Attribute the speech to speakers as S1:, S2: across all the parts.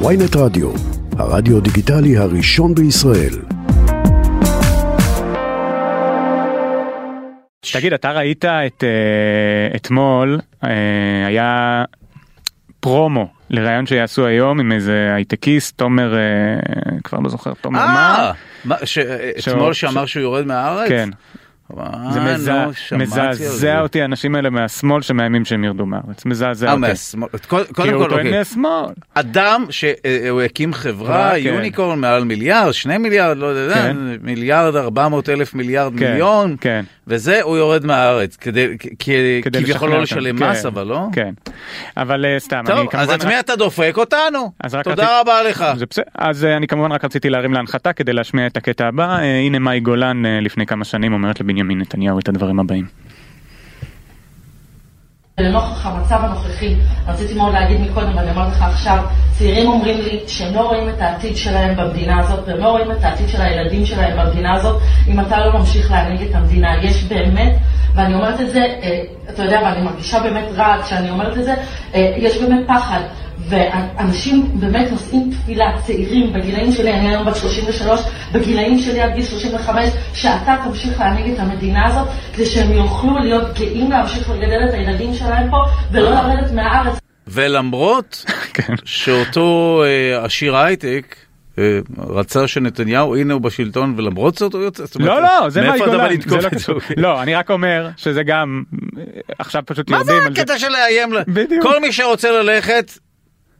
S1: ויינט רדיו, הרדיו דיגיטלי הראשון בישראל.
S2: תגיד, אתה ראית את uh, אתמול, uh, היה פרומו לראיון שיעשו היום עם איזה הייטקיסט, תומר, uh, כבר לא זוכר, תומר
S3: אה,
S2: מה?
S3: אתמול שאמר שהוא יורד מהארץ?
S2: כן.
S3: אה,
S2: זה מזע-
S3: על
S2: מזעזע
S3: זה.
S2: אותי האנשים האלה מהשמאל שמאיימים שהם ירדו מהארץ, מזעזע
S3: אה,
S2: אותי.
S3: מהשמאל. קודם
S2: כי הוא
S3: כל,
S2: טוען
S3: אוקיי.
S2: מהשמאל.
S3: אדם שהוא הקים חברה,
S2: כן.
S3: יוניקורן, מעל מיליארד, שני מיליארד, לא יודע,
S2: כן.
S3: מיליארד, ארבע מאות אלף מיליארד
S2: כן,
S3: מיליון. וזה, הוא יורד מהארץ, כדי, כביכול לא. לשלם מס, אבל לא?
S2: כן. אבל אה, סתם,
S3: טוב. אז את מי אתה דופק? אותנו. תודה רבה לך.
S2: אז אה, אני כמובן רק רציתי להרים להנחתה כדי להשמיע את הקטע הבא. אה, הנה מאי גולן אה, לפני כמה שנים אומרת לבנימין נתניהו את הדברים הבאים.
S4: לנוכח המצב הנוכחי, רציתי מאוד להגיד מקודם, ואני אומרת לך עכשיו, צעירים אומרים לי שהם לא רואים את העתיד שלהם במדינה הזאת, והם לא רואים את העתיד של הילדים שלהם במדינה הזאת, אם אתה לא ממשיך להנהיג את המדינה. יש באמת, ואני אומרת את זה, אה, אתה יודע, ואני מרגישה באמת רע כשאני אומרת את זה, אה, יש באמת פחד. ואנשים באמת נושאים תפילה, צעירים, בגילאים שלי, אני היום בת 33, בגילאים שלי עד גיל 35, שאתה תמשיך להנהיג את המדינה הזאת, כדי שהם יוכלו להיות גאים להמשיך לגדל את הילדים שלהם פה, ולא לרדת מהארץ.
S3: ולמרות
S2: כן.
S3: שאותו אה, עשיר הייטק, אה, רצה שנתניהו, הנה הוא בשלטון, ולמרות זאת הוא יוצא. זאת אומרת,
S2: לא, לא, זה מאי
S3: בא
S2: גולן. זה לא
S3: זה?
S2: לא, אני רק אומר שזה גם, אה, עכשיו פשוט
S3: מה זה
S2: יורדים על זה.
S3: הקטע של לאיים?
S2: בדיוק.
S3: כל מי שרוצה ללכת,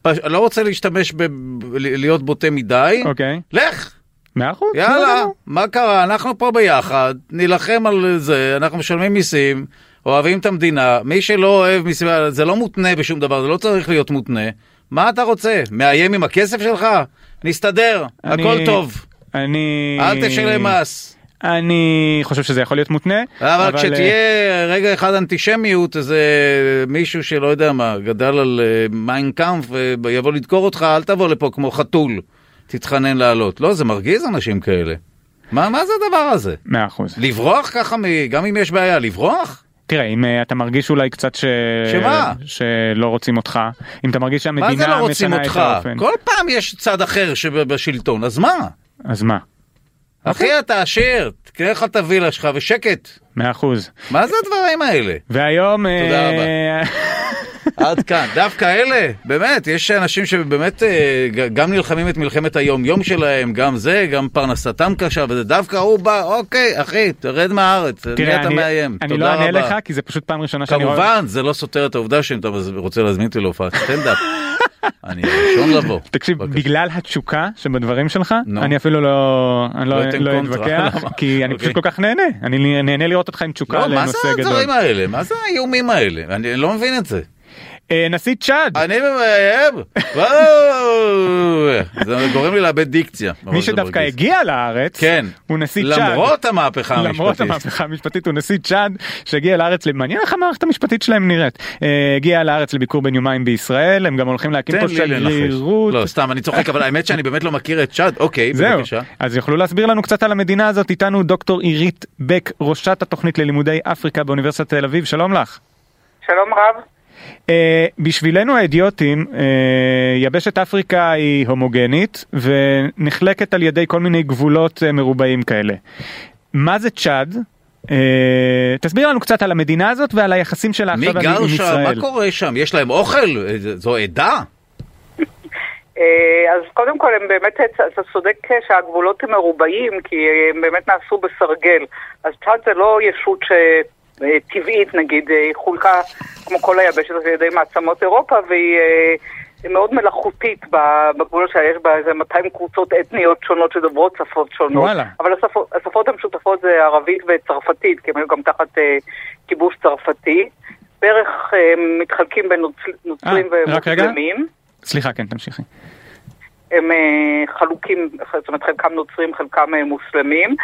S3: פש- לא רוצה להשתמש ב... להיות בוטה מדי,
S2: אוקיי,
S3: לך,
S2: מאה אחוז.
S3: יאללה. מה קרה? אנחנו פה ביחד, נילחם על זה, אנחנו משלמים מיסים, אוהבים את המדינה, מי שלא אוהב מיסים, זה לא מותנה בשום דבר, זה לא צריך להיות מותנה. מה אתה רוצה? מאיים עם הכסף שלך? נסתדר,
S2: אני-
S3: הכל טוב,
S2: אני...
S3: אל תשלם מס.
S2: אני חושב שזה יכול להיות מותנה.
S3: אבל
S2: אה,
S3: כשתהיה רגע אחד אנטישמיות, איזה מישהו שלא יודע מה, גדל על אה, מיינקאמפ ויבוא לדקור אותך, אל תבוא לפה כמו חתול, תתחנן לעלות. לא, זה מרגיז אנשים כאלה. מה, מה זה הדבר הזה?
S2: מאה אחוז.
S3: לברוח ככה, מ- גם אם יש בעיה, לברוח?
S2: תראה, אם אה, אתה מרגיש אולי קצת ש...
S3: שמה?
S2: שלא רוצים אותך, אם אתה מרגיש
S3: מה
S2: שהמדינה
S3: זה לא רוצים
S2: משנה את
S3: אותך?
S2: האופן,
S3: כל פעם יש צד אחר שבשלטון, אז מה?
S2: אז מה?
S3: אחי, אתה עשיר, תקרא לך את הווילה שלך ושקט.
S2: מאה אחוז.
S3: מה זה הדברים האלה?
S2: והיום...
S3: תודה
S2: אה,
S3: עד כאן. דווקא אלה, באמת, יש אנשים שבאמת אה, גם נלחמים את מלחמת היום-יום שלהם, גם זה, גם פרנסתם קשה, וזה דווקא הוא בא, אוקיי, אחי, תרד מהארץ, מי אתה
S2: אני,
S3: מאיים?
S2: אני לא אענה
S3: רבה.
S2: לך, כי זה פשוט פעם ראשונה שאני רואה...
S3: כמובן, זה לא סותר את העובדה שאם אתה רוצה להזמין אותי להופעת סטנדאפ, אני הראשון לבוא.
S2: תקשיב. בגלל התשוקה שבדברים שלך. אני אפילו לא,
S3: לא
S2: לא, לא אתווכח? כי אני
S3: אוקיי.
S2: פשוט כל כך נהנה. אני נהנה לראות אותך עם תשוקה
S3: לא, מה זה
S2: לנושא גדול.
S3: הדברים האלה? מה זה האיומים האלה? אני לא מבין את זה.
S2: אה, נשיא צ'אד,
S3: אני מאיים? וואו! זה גורם לי לאבד דיקציה.
S2: מי שדווקא. הגיע לארץ,
S3: כן.
S2: הוא נשיא צ'אד.
S3: למרות המהפכה המשפטית.
S2: למרות המהפכה המשפטית הוא נשיא צ'אד שהגיע לארץ, מעניין איך המערכת המשפטית שלהם נראית. אה, הגיע לארץ לביקור בן יומיים בישראל, הם גם הולכים להקים פה. שגרירות.
S3: לא, סתם, אני צוחק, אבל האמת שאני באמת לא מכיר את צ'אד. אוקיי, בבקשה.
S2: אז יוכלו להסביר לנו קצת על המדינה הזאת איתנו דוקטור עירית בק, ראשת התוכנית ללימודי אפריקה באוניברסיטת תל אביב, שלום לך.
S5: שלום רב.
S2: Uh, בשבילנו האידיוטים, uh, יבשת אפריקה היא הומוגנית ונחלקת על ידי כל מיני גבולות uh, מרובעים כאלה. מה זה צ'אד? Uh, תסביר לנו קצת על המדינה הזאת ועל היחסים שלה
S3: מי
S2: עכשיו עם
S3: גר
S2: עם
S3: שם?
S2: ישראל.
S3: מה קורה שם? יש להם אוכל? זו עדה?
S5: אז קודם כל הם באמת, אתה צודק שהגבולות הם מרובעים, כי הם באמת נעשו בסרגל. אז צ'אד זה לא ישות שטבעית נגיד, אה, היא חולקה כמו כל היבשת על ידי מעצמות אירופה, והיא אה, מאוד מלאכותית בגבולות שלה, יש בה איזה 200 קבוצות אתניות שונות שדוברות שפות שונות.
S2: וואלה.
S5: אבל השפות, השפות המשותפות זה ערבית וצרפתית, כי הם היו גם תחת אה, כיבוש צרפתי. בערך אה, מתחלקים בין נוצ- נוצרים
S2: אה.
S5: ומוסלמים.
S2: סליחה, כן, תמשיכי.
S5: הם אה, חלוקים, זאת אומרת חלקם נוצרים, חלקם אה, מוסלמים,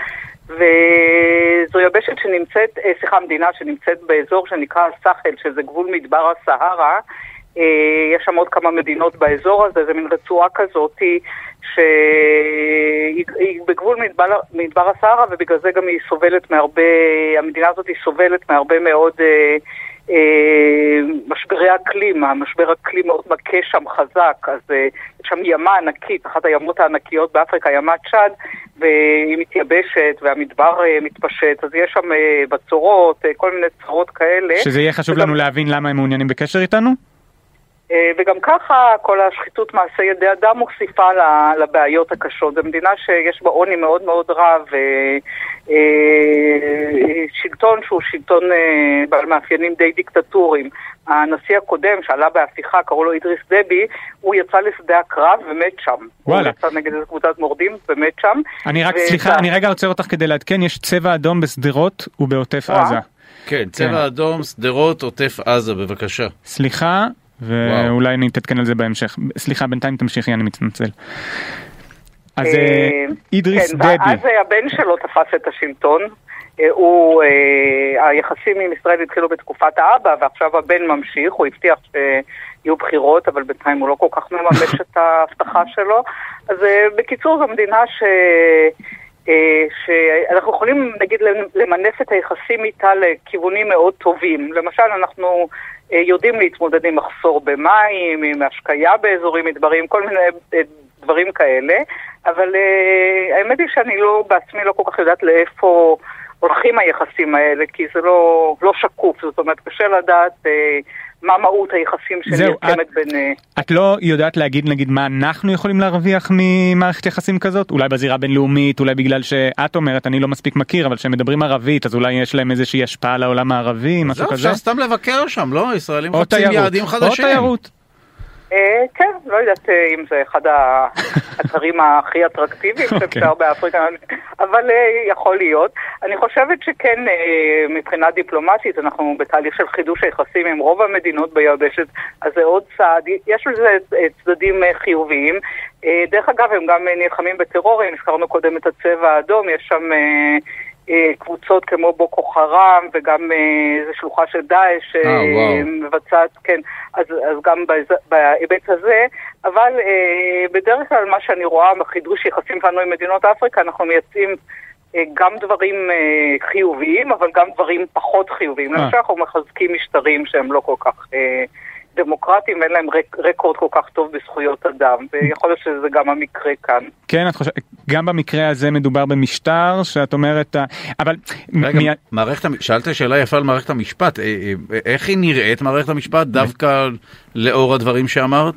S5: וזו יבשת שנמצאת, אה, סליחה, מדינה שנמצאת באזור שנקרא הסאחל, שזה גבול מדבר הסהרה. אה, יש שם עוד כמה מדינות באזור הזה, זה מין רצועה כזאת שהיא היא בגבול מדבר, מדבר הסהרה ובגלל זה גם היא סובלת מהרבה, המדינה הזאת היא סובלת מהרבה מאוד אה, משברי אקלים, המשבר אקלים מאוד מכה שם חזק, אז אה, יש שם ימה ענקית, אחת הימות הענקיות באפריקה, ימת צ'אד, והיא מתייבשת והמדבר אה, מתפשט, אז יש שם אה, בצורות, אה, כל מיני צרות כאלה.
S2: שזה יהיה חשוב
S5: וגם-
S2: לנו להבין למה הם מעוניינים בקשר איתנו?
S5: אה, וגם ככה כל השחיתות מעשה ידי אדם מוסיפה לבעיות הקשות. זו מדינה שיש בה עוני מאוד מאוד רב, אה, אה, שלטון שהוא שלטון אה, בעל מאפיינים די דיקטטוריים. הנשיא הקודם שעלה בהפיכה, קראו לו אידריס דבי, הוא יצא לשדה הקרב ומת שם.
S2: וואלה.
S5: הוא יצא נגד איזו קבוצת מורדים ומת שם.
S2: אני רק,
S5: ו-
S2: סליחה, אני רגע עוצר אותך כדי לעדכן, יש צבע אדום בשדרות ובעוטף. עזה.
S3: כן, צבע אדום, שדרות, עוטף עזה, בבקשה.
S2: סליחה, ואולי אני אתעדכן על זה בהמשך. סליחה, בינתיים תמשיכי, אני מתנצל. אז אה,
S5: אה,
S2: אידריס
S5: כן,
S2: דבי,
S5: ואז אה, הבן שלו תפס את השלטון. הוא, היחסים עם ישראל התחילו בתקופת האבא, ועכשיו הבן ממשיך, הוא הבטיח שיהיו בחירות, אבל בינתיים הוא לא כל כך מממש את ההבטחה שלו. אז בקיצור, זו מדינה ש... שאנחנו יכולים נגיד למנף את היחסים איתה לכיוונים מאוד טובים. למשל, אנחנו יודעים להתמודד עם מחסור במים, עם השקיה באזורים מדבריים, כל מיני דברים כאלה, אבל אה, האמת היא שאני לא, בעצמי לא כל כך יודעת לאיפה הולכים היחסים האלה, כי זה לא, לא שקוף, זאת אומרת, קשה לדעת אה, מה מהות היחסים
S2: זהו,
S5: שנרקמת בין... אה,
S2: את לא יודעת להגיד נגיד מה אנחנו יכולים להרוויח ממערכת יחסים כזאת? אולי בזירה בינלאומית, אולי בגלל שאת אומרת, אני לא מספיק מכיר, אבל כשהם מדברים ערבית, אז אולי יש להם איזושהי השפעה על העולם הערבי, משהו
S3: זהו,
S2: כזה?
S3: אפשר סתם לבקר שם, לא? ישראלים
S2: או תיירות,
S3: יעדים
S2: או
S3: חדשים.
S2: תיירות.
S5: אה, כן, לא יודעת אה, אם זה אחד האתרים הכי אטרקטיביים
S2: אוקיי.
S5: שאפשר באפריקה, אבל אה, יכול להיות. אני חושבת שכן, מבחינה דיפלומטית, אנחנו בתהליך של חידוש היחסים עם רוב המדינות ביבשת, אז זה עוד צעד. יש לזה צדדים חיוביים. דרך אגב, הם גם נלחמים בטרור, אם הזכרנו קודם את הצבע האדום, יש שם... אה, אה, קבוצות כמו בוקו חרם וגם אה, איזה שלוחה של דאעש
S3: אה, וואו.
S5: מבצעת, כן, אז, אז גם בהיבט הזה, אבל אה, בדרך כלל מה שאני רואה בחידוש יחסים שלנו עם מדינות אפריקה, אנחנו מייצאים אה, גם דברים אה, חיוביים, אבל גם דברים פחות חיוביים.
S2: אה.
S5: למשל, אנחנו מחזקים משטרים שהם לא כל כך דמוקרטיים, אין להם רק, רקורד כל כך טוב בזכויות אדם, ויכול להיות שזה גם המקרה כאן.
S2: כן, את חושבת, גם במקרה הזה מדובר במשטר שאת אומרת, אה, אבל...
S3: רגע,
S2: מי-
S3: מערכת, שאלת שאלה יפה על מערכת המשפט, אה, אה, איך היא נראית מערכת המשפט דווקא לאור הדברים שאמרת?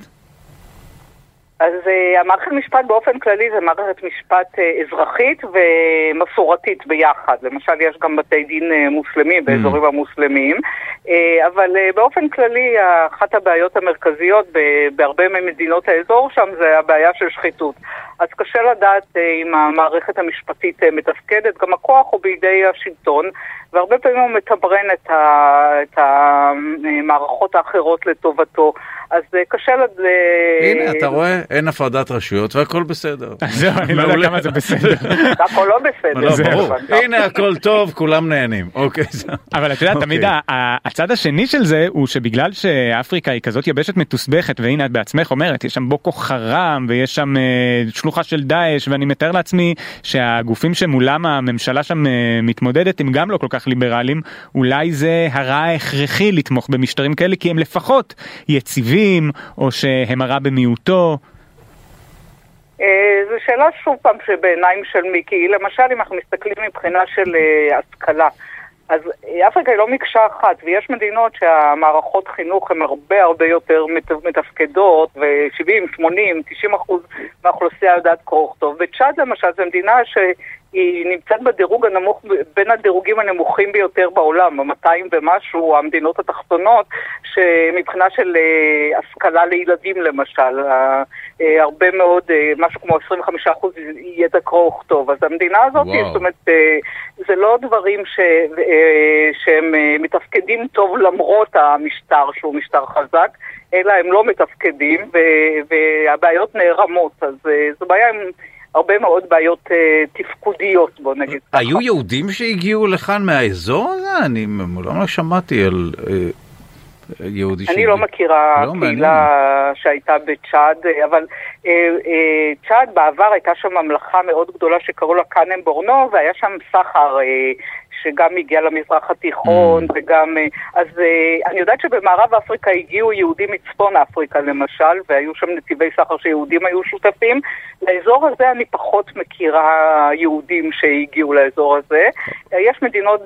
S5: אז uh, המערכת משפט באופן כללי זה מערכת משפט uh, אזרחית ומסורתית ביחד. למשל, יש גם בתי דין uh, מוסלמים באזורים המוסלמיים, uh, אבל uh, באופן כללי, אחת הבעיות המרכזיות בהרבה ממדינות האזור שם זה הבעיה של שחיתות. אז קשה לדעת uh, אם המערכת המשפטית uh, מתפקדת, גם הכוח הוא בידי השלטון, והרבה פעמים הוא מתמרן את, ה- את המערכות האחרות לטובתו. אז uh, קשה לד...
S3: הנה, אתה רואה, אין הפרדת רשויות והכל בסדר.
S2: זהו, אני לא יודע. כמה זה בסדר.
S5: הכל לא בסדר.
S3: לא. הנה הכל טוב, כולם נהנים. אוקיי, זהו.
S2: אבל אתה יודע, תמיד
S3: אוקיי.
S2: ה- הצד השני של זה הוא שבגלל שאפריקה היא כזאת יבשת מתוסבכת, והנה את בעצמך אומרת, יש שם בוקו חרם ויש שם אה, שלוחה של דאעש, ואני מתאר לעצמי שהגופים שמולם הממשלה שם אה, מתמודדת הם גם לא כל כך ליברליים, אולי זה הרע ההכרחי לתמוך במשטרים כאלה, כי הם לפחות יציבים, או שהם הרע במיעוטו.
S5: אה, זו שאלה שוב פעם שבעיניים של מי, כי למשל אם אנחנו מסתכלים מבחינה של אה, השכלה, אז אפריקה היא לא מקשה אחת, ויש מדינות שהמערכות חינוך הן הרבה הרבה יותר מת- מתפקדות, ו-70, 80, 90 אחוז מהאוכלוסייה יודעת קרוא וכתוב. וצ'אד למשל זו מדינה שהיא נמצאת בדירוג הנמוך, בין הדירוגים הנמוכים ביותר בעולם, ה-200 ומשהו, המדינות התחתונות, שמבחינה של אה, השכלה לילדים למשל, אה, הרבה מאוד, אה, משהו כמו 25 אחוז ידע קרוא וכתוב. אז המדינה הזאת,
S3: וואו.
S5: זאת אומרת, זה לא דברים ש, שהם מתפקדים טוב למרות המשטר שהוא משטר חזק, אלא הם לא מתפקדים ו, והבעיות נערמות. אז זו בעיה עם הרבה מאוד בעיות אה, תפקודיות, בוא נגיד ככה.
S3: היו יהודים שהגיעו לכאן מהאזור הזה? אני לא שמעתי על אה, יהודי
S5: אני לא מכירה
S3: לא,
S5: קהילה שהייתה בצ'אד, אבל אה, אה, צ'אד בעבר הייתה שם ממלכה מאוד גדולה שקראו לה קאנם בורנו, והיה שם סחר אה, שגם הגיע למזרח התיכון, וגם... אה, אז אה, אני יודעת שבמערב אפריקה הגיעו יהודים מצפון אפריקה למשל, והיו שם נתיבי סחר שיהודים היו שותפים. לאזור הזה אני פחות מכירה יהודים שהגיעו לאזור הזה. יש מדינות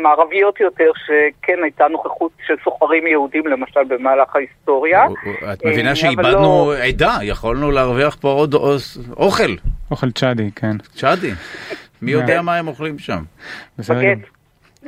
S5: מערביות יותר שכן הייתה נוכחות של סוחרים יהודים למשל במהלך ההיסטוריה.
S3: את מבינה שאיבדנו
S5: לא-
S3: עדה, יכולנו להרוויח פה עוד אוכל,
S2: אוכל צ'אדי, כן.
S3: צ'אדי. מי יודע מה הם אוכלים שם?
S5: בגט.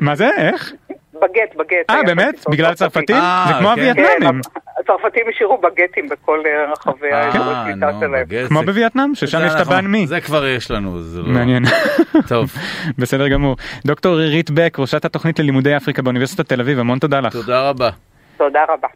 S2: מה זה? איך?
S5: בגט, בגט.
S2: אה, באמת?
S5: בטיסות
S2: בגלל. צרפתים?
S3: אה,
S2: זה כמו
S3: כן.
S2: הווייטנאמים.
S5: כן, הצרפתים השאירו בגטים בכל אה, רחבי
S3: אה,
S5: שלהם.
S3: בגט.
S2: כמו בווייטנאם, ששם יש את הבן מי.
S3: זה כבר יש לנו, זה לא...
S2: מעניין.
S3: טוב,
S2: בסדר גמור. דוקטור עירית בק, ראשת התוכנית ללימודי אפריקה באוניברסיטת תל אביב, המון תודה לך.
S3: תודה רבה.
S5: תודה רבה.